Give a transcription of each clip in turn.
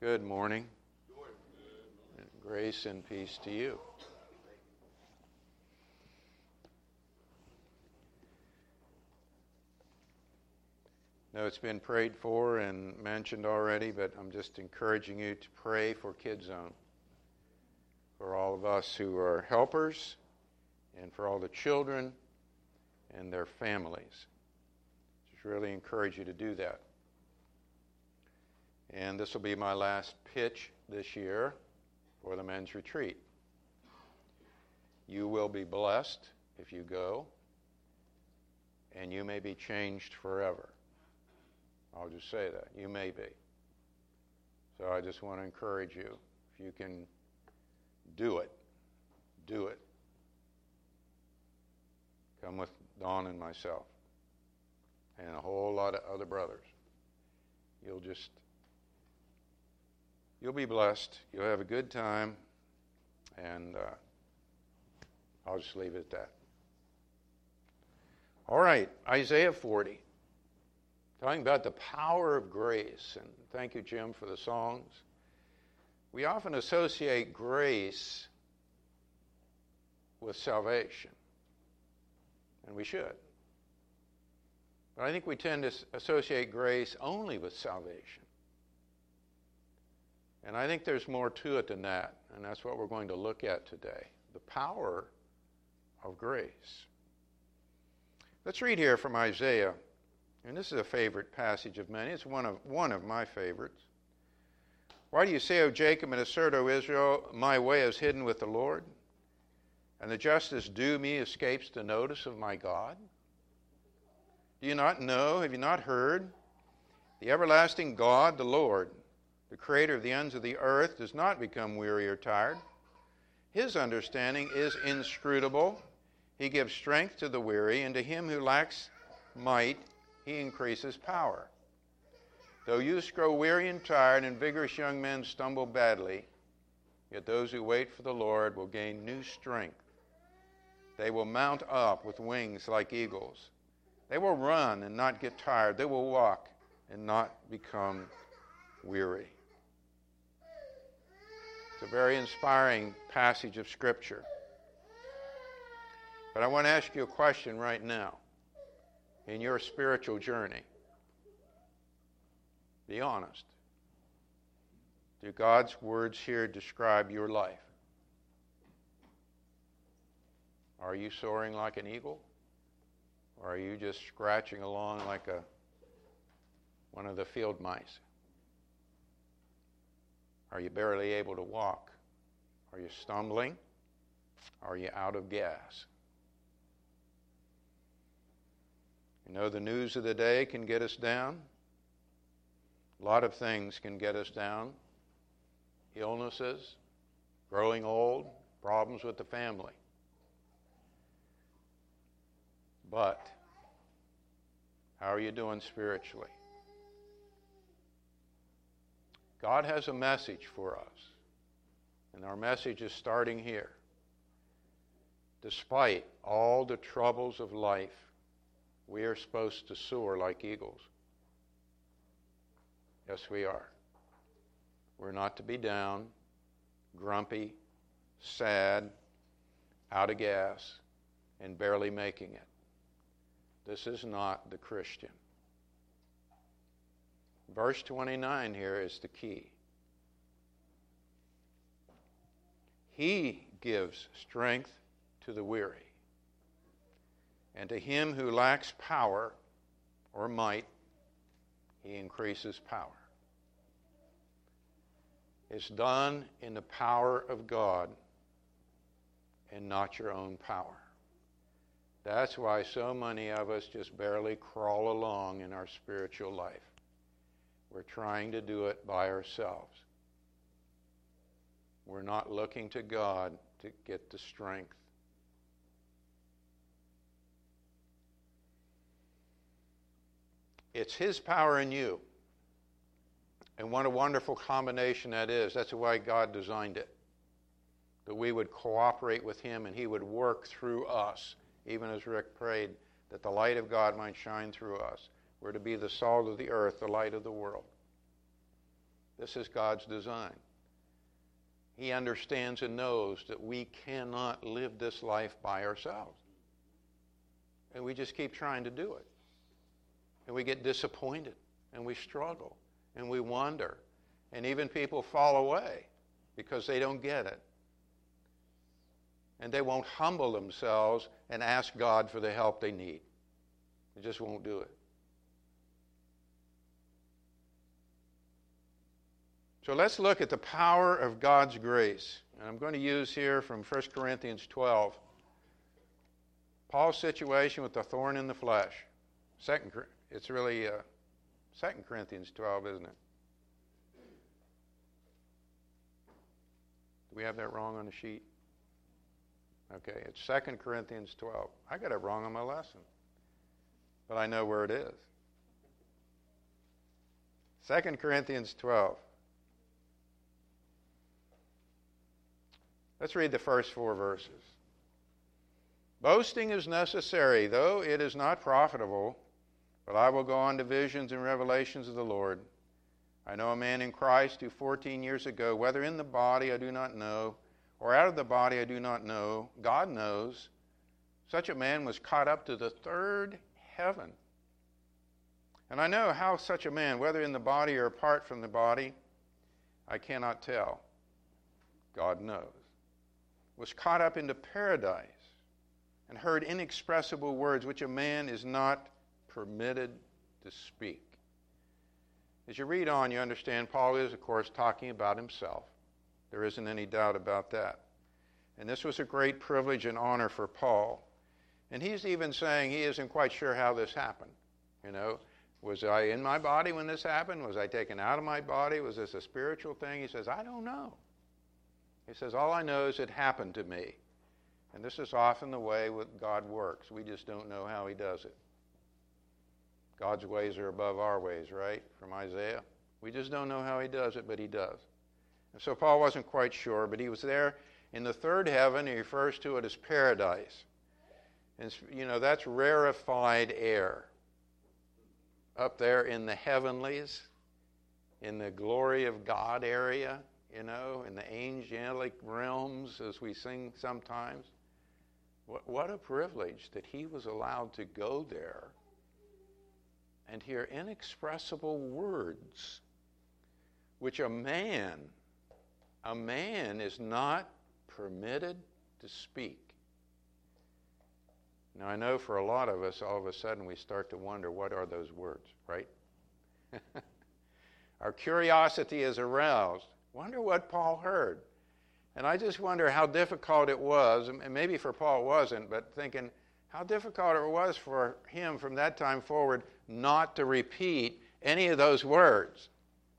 Good morning. And grace and peace to you. No, it's been prayed for and mentioned already, but I'm just encouraging you to pray for Kid Zone. For all of us who are helpers, and for all the children and their families. Just really encourage you to do that. And this will be my last pitch this year for the men's retreat. You will be blessed if you go, and you may be changed forever. I'll just say that. You may be. So I just want to encourage you. If you can do it, do it. Come with Don and myself and a whole lot of other brothers. You'll just, you'll be blessed. You'll have a good time. And uh, I'll just leave it at that. All right, Isaiah 40. Talking about the power of grace. And thank you, Jim, for the songs. We often associate grace with salvation, and we should. But I think we tend to associate grace only with salvation. And I think there's more to it than that, and that's what we're going to look at today the power of grace. Let's read here from Isaiah and this is a favorite passage of many. It's one of, one of my favorites. Why do you say, O Jacob, and assert, O Israel, my way is hidden with the Lord, and the justice due me escapes the notice of my God? Do you not know? Have you not heard? The everlasting God, the Lord, the creator of the ends of the earth, does not become weary or tired. His understanding is inscrutable. He gives strength to the weary, and to him who lacks might, he increases power. Though youths grow weary and tired, and vigorous young men stumble badly, yet those who wait for the Lord will gain new strength. They will mount up with wings like eagles. They will run and not get tired. They will walk and not become weary. It's a very inspiring passage of Scripture. But I want to ask you a question right now in your spiritual journey? Be honest. Do God's words here describe your life? Are you soaring like an eagle? Or are you just scratching along like a one of the field mice? Are you barely able to walk? Are you stumbling? Are you out of gas? You know, the news of the day can get us down. A lot of things can get us down illnesses, growing old, problems with the family. But how are you doing spiritually? God has a message for us, and our message is starting here. Despite all the troubles of life, we are supposed to soar like eagles. Yes, we are. We're not to be down, grumpy, sad, out of gas, and barely making it. This is not the Christian. Verse 29 here is the key. He gives strength to the weary. And to him who lacks power or might, he increases power. It's done in the power of God and not your own power. That's why so many of us just barely crawl along in our spiritual life. We're trying to do it by ourselves. We're not looking to God to get the strength It's His power in you. And what a wonderful combination that is. That's why God designed it. That we would cooperate with Him and He would work through us, even as Rick prayed, that the light of God might shine through us. We're to be the salt of the earth, the light of the world. This is God's design. He understands and knows that we cannot live this life by ourselves. And we just keep trying to do it. And we get disappointed and we struggle and we wonder. And even people fall away because they don't get it. And they won't humble themselves and ask God for the help they need. They just won't do it. So let's look at the power of God's grace. And I'm going to use here from 1 Corinthians 12 Paul's situation with the thorn in the flesh. Second, it's really uh, 2 Corinthians 12, isn't it? Do we have that wrong on the sheet? Okay, it's 2 Corinthians 12. I got it wrong on my lesson, but I know where it is. 2 Corinthians 12. Let's read the first four verses. Boasting is necessary, though it is not profitable, but I will go on to visions and revelations of the Lord. I know a man in Christ who 14 years ago, whether in the body I do not know, or out of the body I do not know, God knows, such a man was caught up to the third heaven. And I know how such a man, whether in the body or apart from the body, I cannot tell. God knows was caught up into paradise and heard inexpressible words which a man is not permitted to speak. As you read on, you understand Paul is, of course, talking about himself. There isn't any doubt about that. And this was a great privilege and honor for Paul. And he's even saying he isn't quite sure how this happened. You know, was I in my body when this happened? Was I taken out of my body? Was this a spiritual thing? He says, I don't know. He says, All I know is it happened to me. And this is often the way God works. We just don't know how He does it. God's ways are above our ways, right? From Isaiah. We just don't know how He does it, but He does. And so Paul wasn't quite sure, but he was there in the third heaven. He refers to it as paradise. And, you know, that's rarefied air. Up there in the heavenlies, in the glory of God area, you know, in the angelic realms, as we sing sometimes. What, what a privilege that he was allowed to go there and hear inexpressible words, which a man, a man is not permitted to speak. Now, I know for a lot of us, all of a sudden we start to wonder what are those words, right? Our curiosity is aroused. Wonder what Paul heard. And I just wonder how difficult it was, and maybe for Paul it wasn't, but thinking how difficult it was for him from that time forward not to repeat any of those words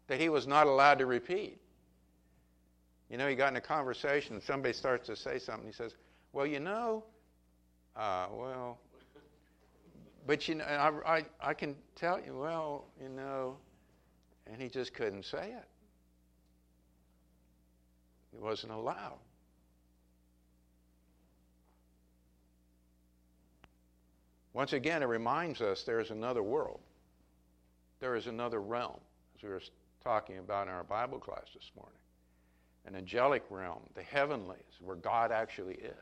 that he was not allowed to repeat. You know, he got in a conversation, and somebody starts to say something. He says, Well, you know, uh, well, but you know, I, I, I can tell you, well, you know, and he just couldn't say it. He wasn't allowed. Once again, it reminds us there is another world. There is another realm, as we were talking about in our Bible class this morning. An angelic realm, the heavenlies, where God actually is.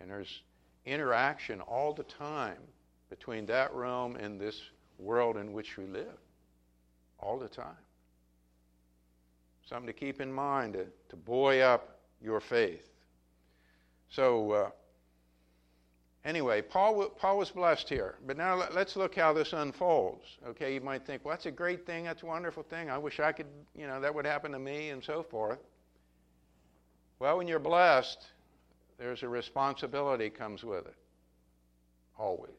And there's interaction all the time between that realm and this world in which we live. All the time. Something to keep in mind to, to buoy up your faith. So, uh, anyway, Paul, Paul was blessed here. But now let, us look how this unfolds. Okay, you might think, well, that's a great thing. That's a wonderful thing. I wish I could, you know, that would happen to me and so forth. Well, when you're blessed, there's a responsibility comes with it. Always.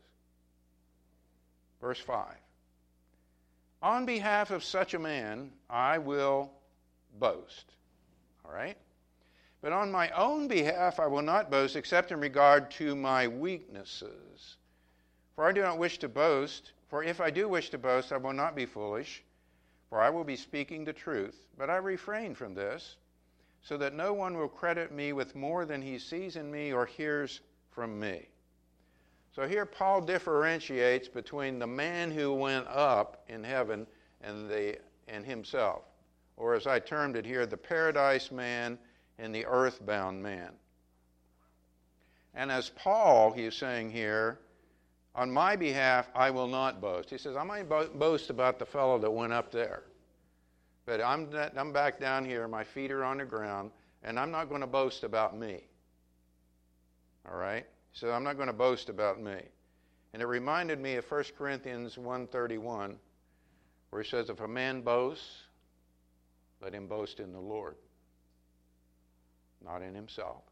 Verse 5. On behalf of such a man, I will boast. All right? But on my own behalf, I will not boast except in regard to my weaknesses. For I do not wish to boast, for if I do wish to boast, I will not be foolish, for I will be speaking the truth. But I refrain from this, so that no one will credit me with more than he sees in me or hears from me. So here Paul differentiates between the man who went up in heaven and, the, and himself or as I termed it here, the paradise man and the earthbound man. And as Paul, he's saying here, on my behalf, I will not boast. He says, I might boast about the fellow that went up there. But I'm, I'm back down here, my feet are on the ground, and I'm not going to boast about me. All right? Says, I'm not going to boast about me. And it reminded me of 1 Corinthians 1.31, where he says, if a man boasts, let him boast in the Lord, not in himself.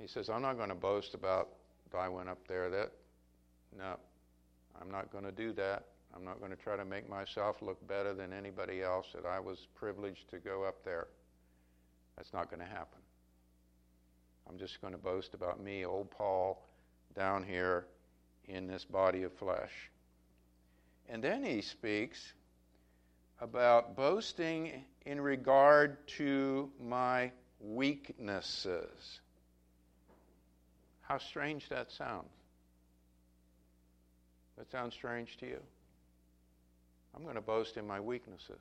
He says, I'm not going to boast about I went up there. That, no, I'm not going to do that. I'm not going to try to make myself look better than anybody else that I was privileged to go up there. That's not going to happen. I'm just going to boast about me, old Paul, down here in this body of flesh. And then he speaks about boasting in regard to my weaknesses. How strange that sounds. That sounds strange to you. I'm going to boast in my weaknesses.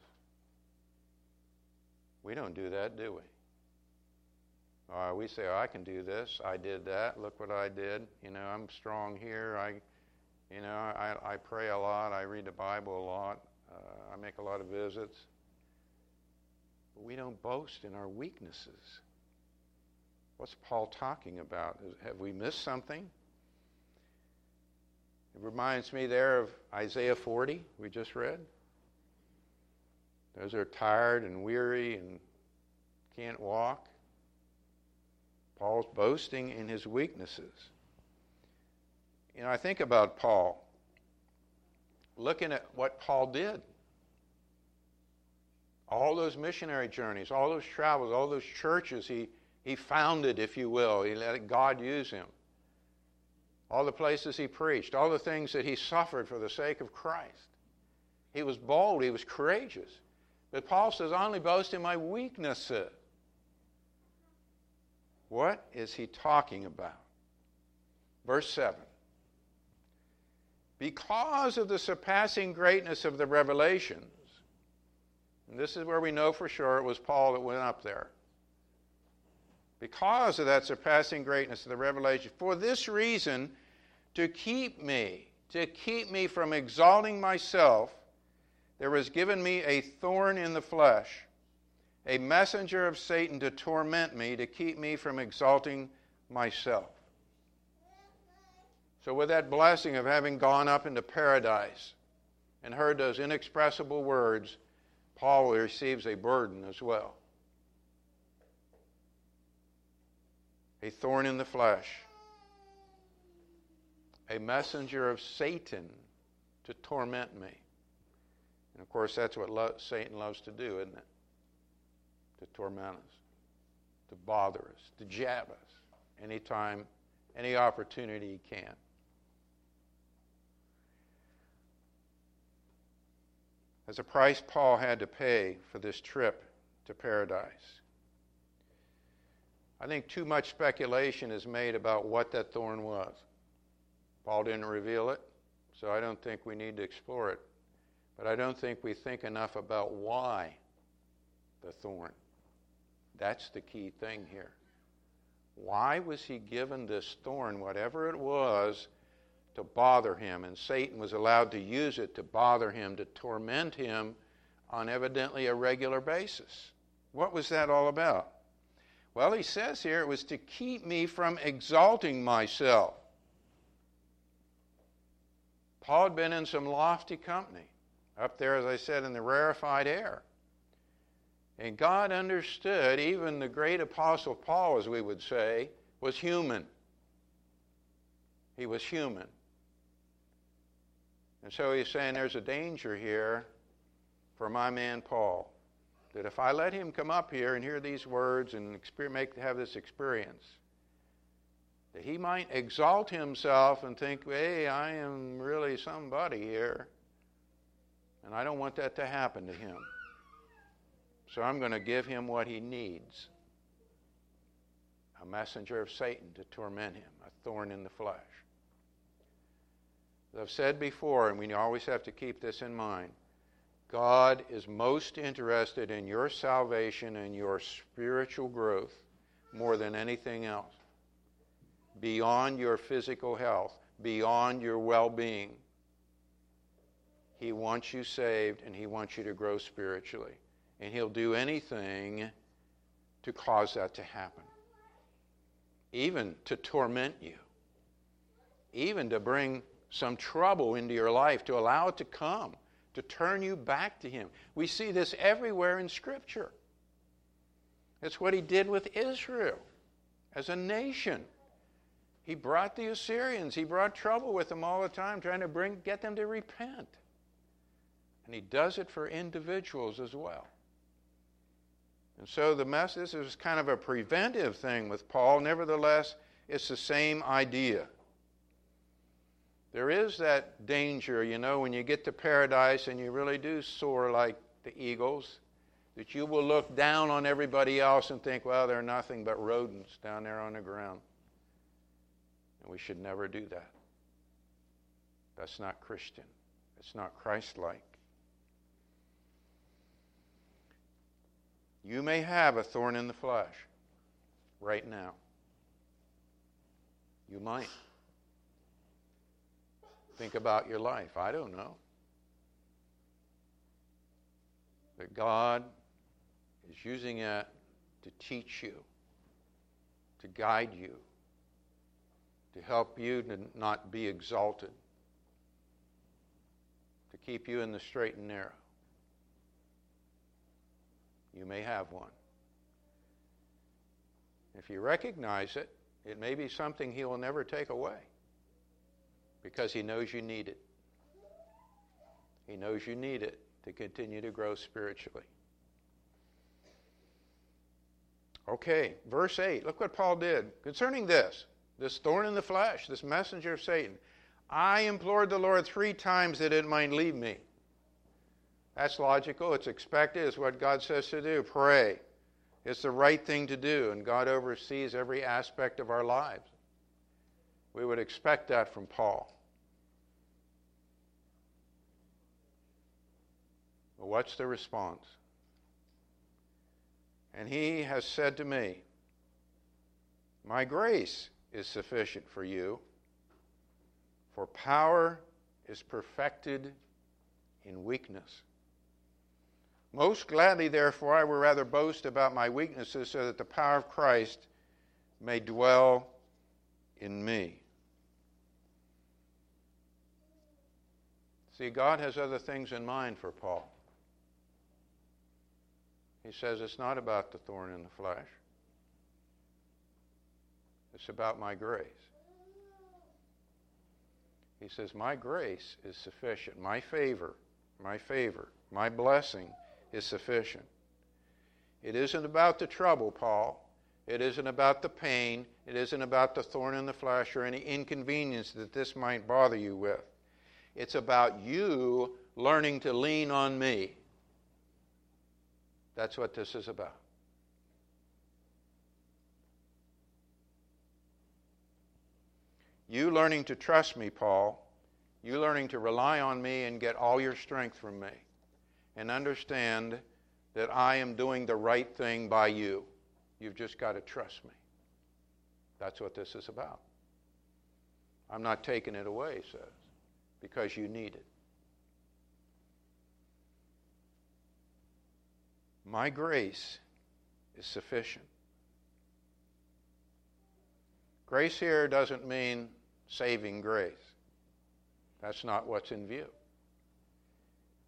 We don't do that, do we? Uh, we say, oh, I can do this. I did that. Look what I did. You know, I'm strong here. I, you know, I, I pray a lot. I read the Bible a lot. Uh, I make a lot of visits. But we don't boast in our weaknesses. What's Paul talking about? Have we missed something? It reminds me there of Isaiah 40, we just read. Those are tired and weary and can't walk. Paul's boasting in his weaknesses. You know, I think about Paul, looking at what Paul did. All those missionary journeys, all those travels, all those churches he, he founded, if you will. He let God use him. All the places he preached, all the things that he suffered for the sake of Christ. He was bold, he was courageous. But Paul says, I only boast in my weaknesses. What is he talking about? Verse 7 Because of the surpassing greatness of the revelations, and this is where we know for sure it was Paul that went up there. Because of that surpassing greatness of the revelation, for this reason, to keep me, to keep me from exalting myself, there was given me a thorn in the flesh a messenger of Satan to torment me, to keep me from exalting myself. So, with that blessing of having gone up into paradise and heard those inexpressible words, Paul receives a burden as well. A thorn in the flesh, a messenger of Satan to torment me. And of course, that's what lo- Satan loves to do, isn't it? to torment us, to bother us, to jab us anytime, any opportunity he can. As a price Paul had to pay for this trip to paradise. I think too much speculation is made about what that thorn was. Paul didn't reveal it, so I don't think we need to explore it. But I don't think we think enough about why the thorn. That's the key thing here. Why was he given this thorn, whatever it was, to bother him? And Satan was allowed to use it to bother him, to torment him on evidently a regular basis. What was that all about? Well, he says here it was to keep me from exalting myself. Paul had been in some lofty company, up there, as I said, in the rarefied air. And God understood, even the great apostle Paul, as we would say, was human. He was human. And so he's saying there's a danger here for my man Paul. That if I let him come up here and hear these words and make, have this experience, that he might exalt himself and think, hey, I am really somebody here. And I don't want that to happen to him. So I'm going to give him what he needs a messenger of Satan to torment him, a thorn in the flesh. I've said before, and we always have to keep this in mind, God is most interested in your salvation and your spiritual growth more than anything else. Beyond your physical health, beyond your well being. He wants you saved and He wants you to grow spiritually. And He'll do anything to cause that to happen, even to torment you, even to bring some trouble into your life, to allow it to come, to turn you back to Him. We see this everywhere in Scripture. It's what He did with Israel as a nation. He brought the Assyrians, He brought trouble with them all the time, trying to bring, get them to repent. And He does it for individuals as well. And so the message is kind of a preventive thing with Paul. Nevertheless, it's the same idea. There is that danger, you know, when you get to paradise and you really do soar like the eagles, that you will look down on everybody else and think, well, they're nothing but rodents down there on the ground. And we should never do that. That's not Christian, it's not Christ like. You may have a thorn in the flesh right now. You might. Think about your life. I don't know. But God is using it to teach you, to guide you, to help you to not be exalted, to keep you in the straight and narrow. You may have one. If you recognize it, it may be something He will never take away because He knows you need it. He knows you need it to continue to grow spiritually. Okay, verse 8. Look what Paul did concerning this this thorn in the flesh, this messenger of Satan. I implored the Lord three times that it might leave me. That's logical. It's expected. It's what God says to do. Pray. It's the right thing to do, and God oversees every aspect of our lives. We would expect that from Paul. But what's the response? And he has said to me, My grace is sufficient for you, for power is perfected in weakness. Most gladly, therefore, I will rather boast about my weaknesses so that the power of Christ may dwell in me. See, God has other things in mind for Paul. He says it's not about the thorn in the flesh, it's about my grace. He says, My grace is sufficient. My favor, my favor, my blessing is sufficient. It isn't about the trouble, Paul. It isn't about the pain. It isn't about the thorn in the flesh or any inconvenience that this might bother you with. It's about you learning to lean on me. That's what this is about. You learning to trust me, Paul. You learning to rely on me and get all your strength from me and understand that I am doing the right thing by you. You've just got to trust me. That's what this is about. I'm not taking it away, he says, because you need it. My grace is sufficient. Grace here doesn't mean saving grace. That's not what's in view.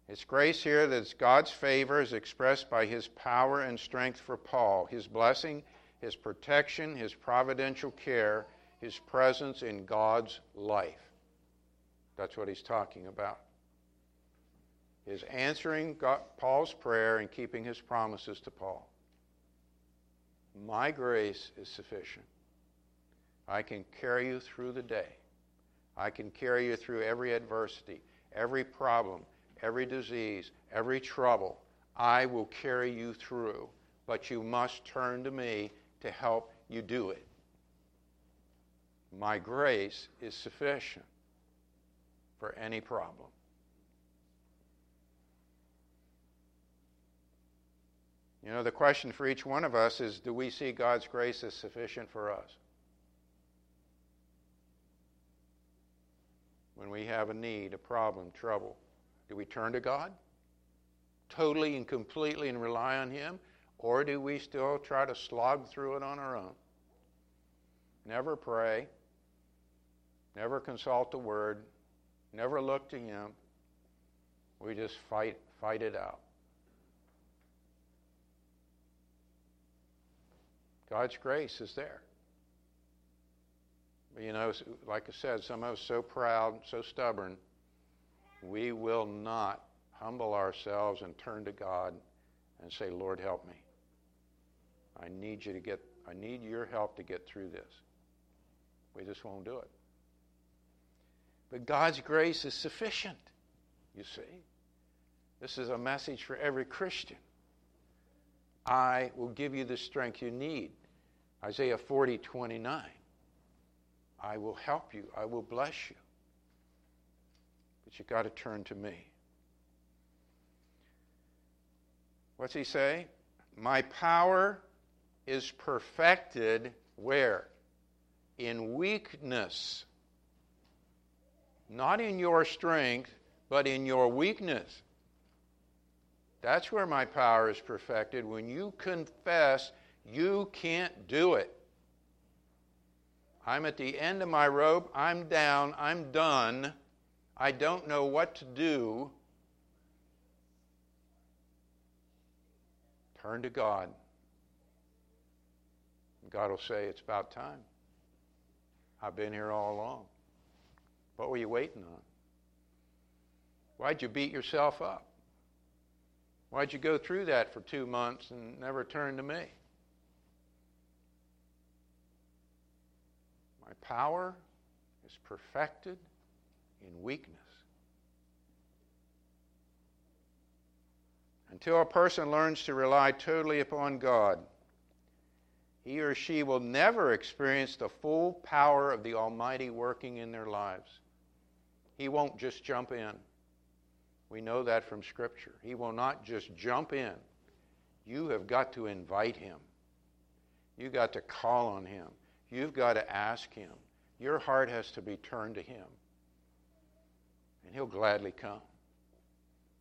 It's grace here that's God's favor is expressed by his power and strength for Paul, his blessing, his protection, his providential care, his presence in God's life. That's what he's talking about. His answering God, Paul's prayer and keeping his promises to Paul. My grace is sufficient. I can carry you through the day. I can carry you through every adversity, every problem, every disease, every trouble, I will carry you through. But you must turn to me to help you do it. My grace is sufficient for any problem. You know, the question for each one of us is do we see God's grace as sufficient for us? When we have a need, a problem, trouble, do we turn to God totally and completely and rely on Him? Or do we still try to slog through it on our own? Never pray, never consult the Word, never look to Him. We just fight, fight it out. God's grace is there. But you know, like I said, some of us so proud, so stubborn, we will not humble ourselves and turn to God and say, Lord, help me. I need you to get, I need your help to get through this. We just won't do it. But God's grace is sufficient, you see. This is a message for every Christian. I will give you the strength you need. Isaiah 40, 29. I will help you. I will bless you. But you've got to turn to me. What's he say? My power is perfected where? In weakness. Not in your strength, but in your weakness. That's where my power is perfected. When you confess you can't do it. I'm at the end of my rope. I'm down. I'm done. I don't know what to do. Turn to God. God will say, It's about time. I've been here all along. What were you waiting on? Why'd you beat yourself up? Why'd you go through that for two months and never turn to me? My power is perfected in weakness. Until a person learns to rely totally upon God, he or she will never experience the full power of the Almighty working in their lives. He won't just jump in. We know that from Scripture. He will not just jump in. You have got to invite him. You've got to call on him. You've got to ask him. Your heart has to be turned to him. And he'll gladly come.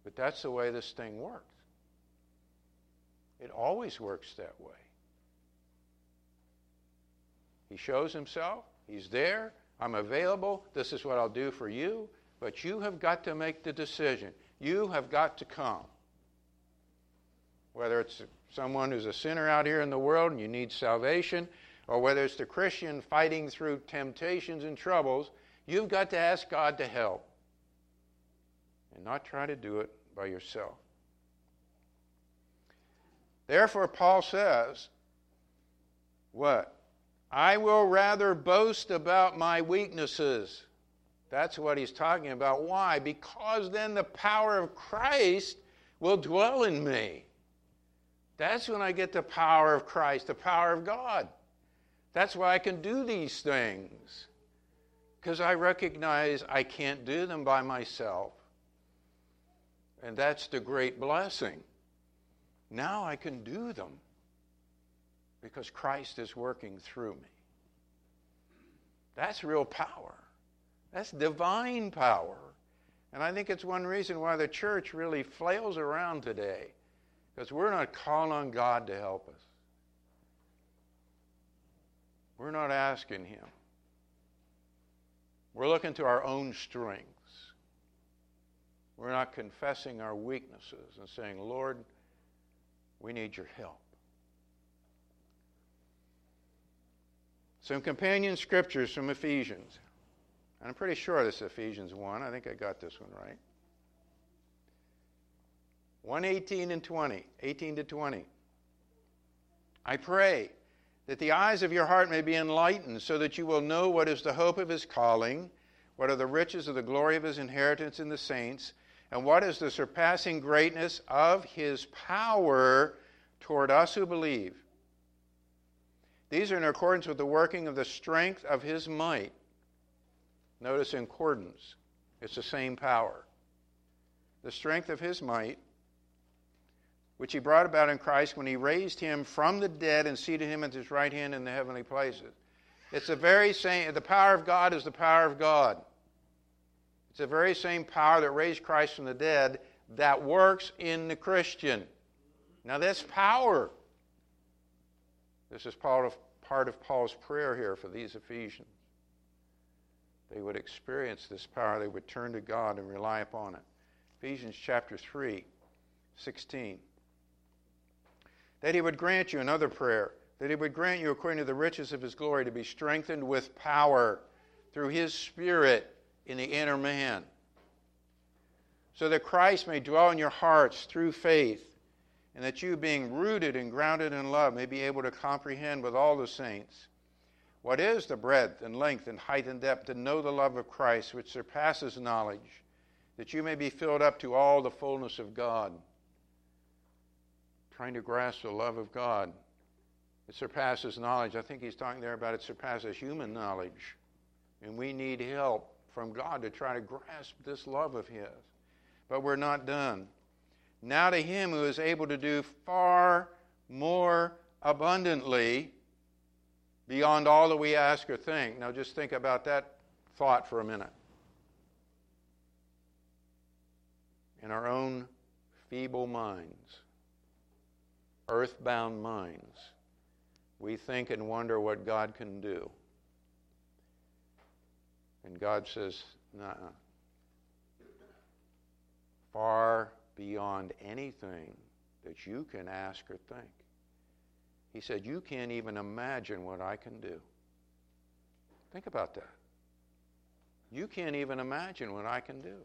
But that's the way this thing works. It always works that way. He shows himself. He's there. I'm available. This is what I'll do for you. But you have got to make the decision. You have got to come. Whether it's someone who's a sinner out here in the world and you need salvation, or whether it's the Christian fighting through temptations and troubles, you've got to ask God to help and not try to do it by yourself. Therefore, Paul says, What? I will rather boast about my weaknesses. That's what he's talking about. Why? Because then the power of Christ will dwell in me. That's when I get the power of Christ, the power of God. That's why I can do these things. Because I recognize I can't do them by myself. And that's the great blessing. Now I can do them because Christ is working through me. That's real power. That's divine power. And I think it's one reason why the church really flails around today because we're not calling on God to help us. We're not asking Him. We're looking to our own strengths. We're not confessing our weaknesses and saying, Lord, we need your help. Some companion scriptures from Ephesians. And I'm pretty sure this is Ephesians 1. I think I got this one right. 118 and 20, 18 to 20. I pray that the eyes of your heart may be enlightened, so that you will know what is the hope of his calling, what are the riches of the glory of his inheritance in the saints, and what is the surpassing greatness of his power toward us who believe. These are in accordance with the working of the strength of his might. Notice in accordance, it's the same power. The strength of his might, which he brought about in Christ when he raised him from the dead and seated him at his right hand in the heavenly places. It's the very same, the power of God is the power of God. It's the very same power that raised Christ from the dead that works in the Christian. Now, that's power. This is part of, part of Paul's prayer here for these Ephesians. They would experience this power, they would turn to God and rely upon it. Ephesians chapter 3, 16 that he would grant you another prayer, that he would grant you, according to the riches of his glory, to be strengthened with power through his Spirit in the inner man, so that Christ may dwell in your hearts through faith, and that you, being rooted and grounded in love, may be able to comprehend with all the saints what is the breadth and length and height and depth, to know the love of Christ, which surpasses knowledge, that you may be filled up to all the fullness of God trying to grasp the love of God. It surpasses knowledge. I think he's talking there about it surpasses human knowledge. And we need help from God to try to grasp this love of His. But we're not done. Now to Him who is able to do far more abundantly beyond all that we ask or think. Now just think about that thought for a minute. In our own feeble minds, earthbound minds, we think and wonder what God can do. And God says, nah, far beyond anything that you can ask or think. He said, You can't even imagine what I can do. Think about that. You can't even imagine what I can do.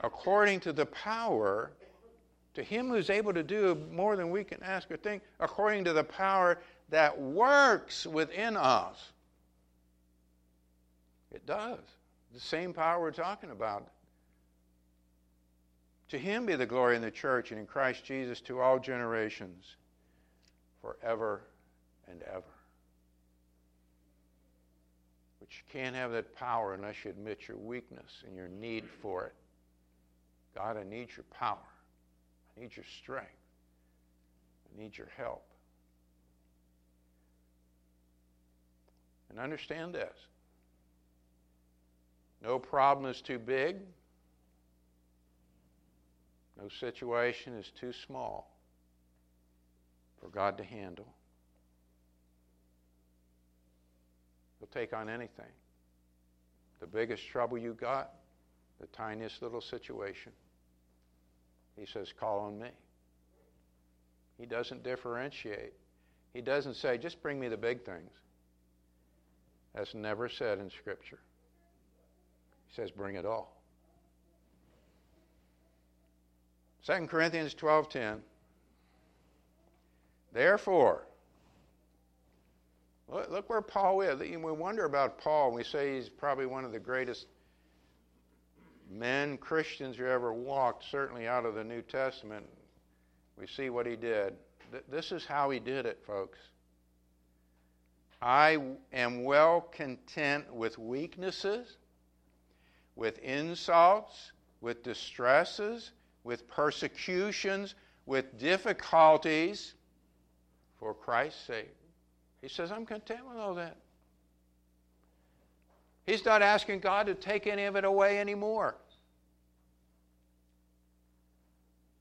According to the power, to him who's able to do more than we can ask or think, according to the power that works within us. It does. The same power we're talking about. To him be the glory in the church and in Christ Jesus to all generations, forever and ever. But you can't have that power unless you admit your weakness and your need for it. God, I need your power. I need your strength. I need your help. And understand this no problem is too big, no situation is too small for God to handle. He'll take on anything. The biggest trouble you got, the tiniest little situation. He says, Call on me. He doesn't differentiate. He doesn't say, Just bring me the big things. That's never said in Scripture. He says, Bring it all. 2 Corinthians 12:10 Therefore look where Paul is. We wonder about Paul. We say he's probably one of the greatest men, Christians who ever walked, certainly out of the New Testament, we see what he did. This is how he did it, folks. I am well content with weaknesses, with insults, with distresses, with persecutions, with difficulties for Christ's sake. He says, I'm content with all that. He's not asking God to take any of it away anymore.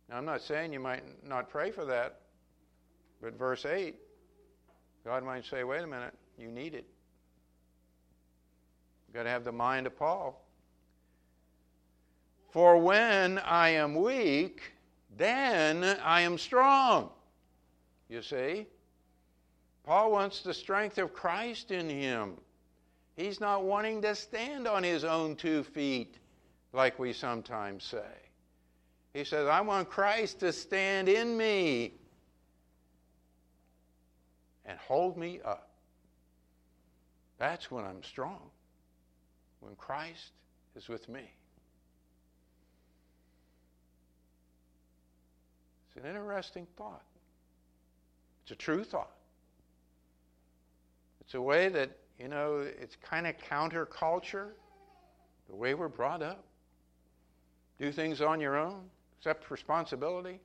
Now, I'm not saying you might not pray for that, but verse 8, God might say, wait a minute, you need it. You've got to have the mind of Paul. For when I am weak, then I am strong. You see? Paul wants the strength of Christ in him. He's not wanting to stand on his own two feet like we sometimes say. He says, I want Christ to stand in me and hold me up. That's when I'm strong, when Christ is with me. It's an interesting thought. It's a true thought. It's a way that you know, it's kind of counterculture, the way we're brought up. do things on your own, accept responsibility.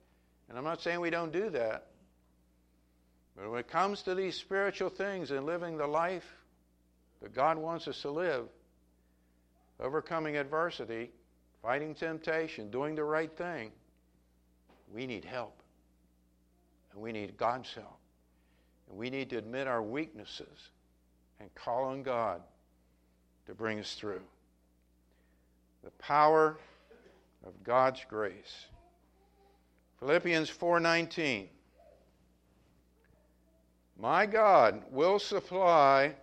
And I'm not saying we don't do that. But when it comes to these spiritual things and living the life that God wants us to live, overcoming adversity, fighting temptation, doing the right thing, we need help. And we need God's help. And we need to admit our weaknesses and call on God to bring us through. The power of God's grace. Philippians 4:19 My God will supply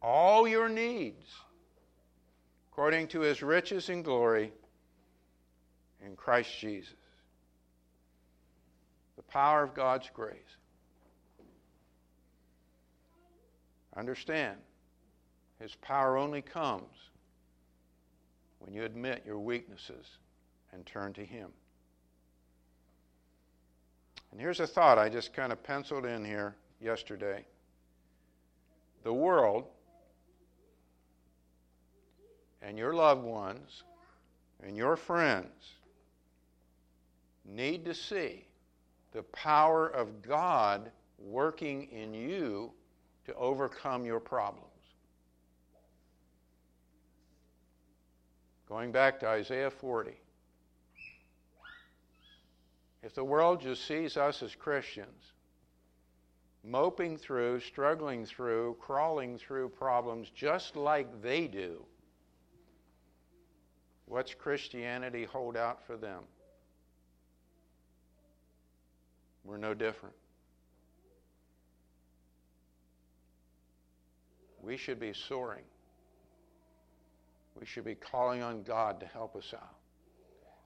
all your needs according to his riches and glory in Christ Jesus. The power of God's grace. Understand, his power only comes when you admit your weaknesses and turn to him. And here's a thought I just kind of penciled in here yesterday. The world and your loved ones and your friends need to see the power of God working in you to overcome your problems. Going back to Isaiah 40. If the world just sees us as Christians, moping through, struggling through, crawling through problems just like they do, what's Christianity hold out for them? We're no different. We should be soaring. We should be calling on God to help us out.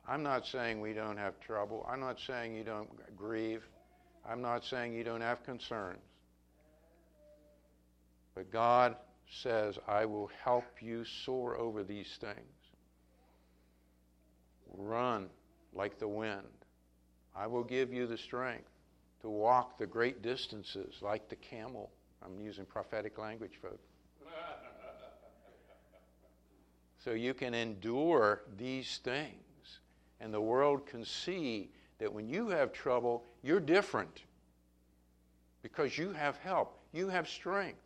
I'm not saying we don't have trouble. I'm not saying you don't grieve. I'm not saying you don't have concerns. But God says, I will help you soar over these things. Run like the wind. I will give you the strength to walk the great distances like the camel. I'm using prophetic language, folks. So you can endure these things. And the world can see that when you have trouble, you're different because you have help, you have strength.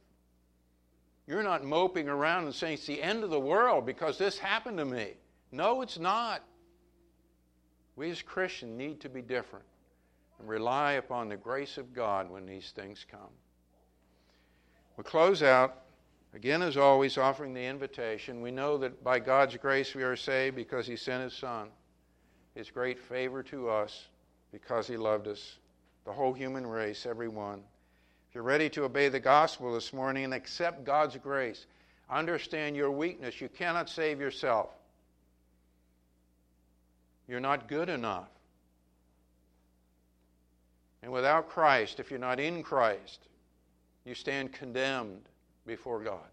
You're not moping around and saying it's the end of the world because this happened to me. No, it's not. We as Christians need to be different and rely upon the grace of God when these things come. We close out, again, as always, offering the invitation. We know that by God's grace we are saved because He sent His Son. His great favor to us because He loved us, the whole human race, every one. If you're ready to obey the gospel this morning and accept God's grace, understand your weakness. You cannot save yourself. You're not good enough. And without Christ, if you're not in Christ, you stand condemned before God.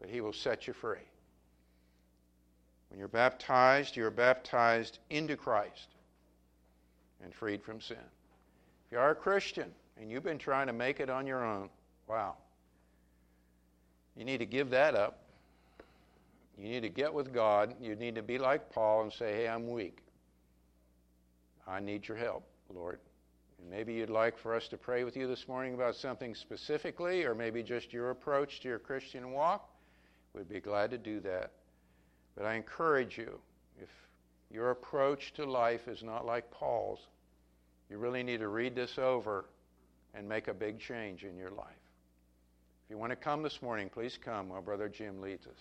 But He will set you free. When you're baptized, you're baptized into Christ and freed from sin. If you are a Christian and you've been trying to make it on your own, wow. You need to give that up. You need to get with God. You need to be like Paul and say, hey, I'm weak. I need your help. Lord. And maybe you'd like for us to pray with you this morning about something specifically, or maybe just your approach to your Christian walk. We'd be glad to do that. But I encourage you, if your approach to life is not like Paul's, you really need to read this over and make a big change in your life. If you want to come this morning, please come while Brother Jim leads us.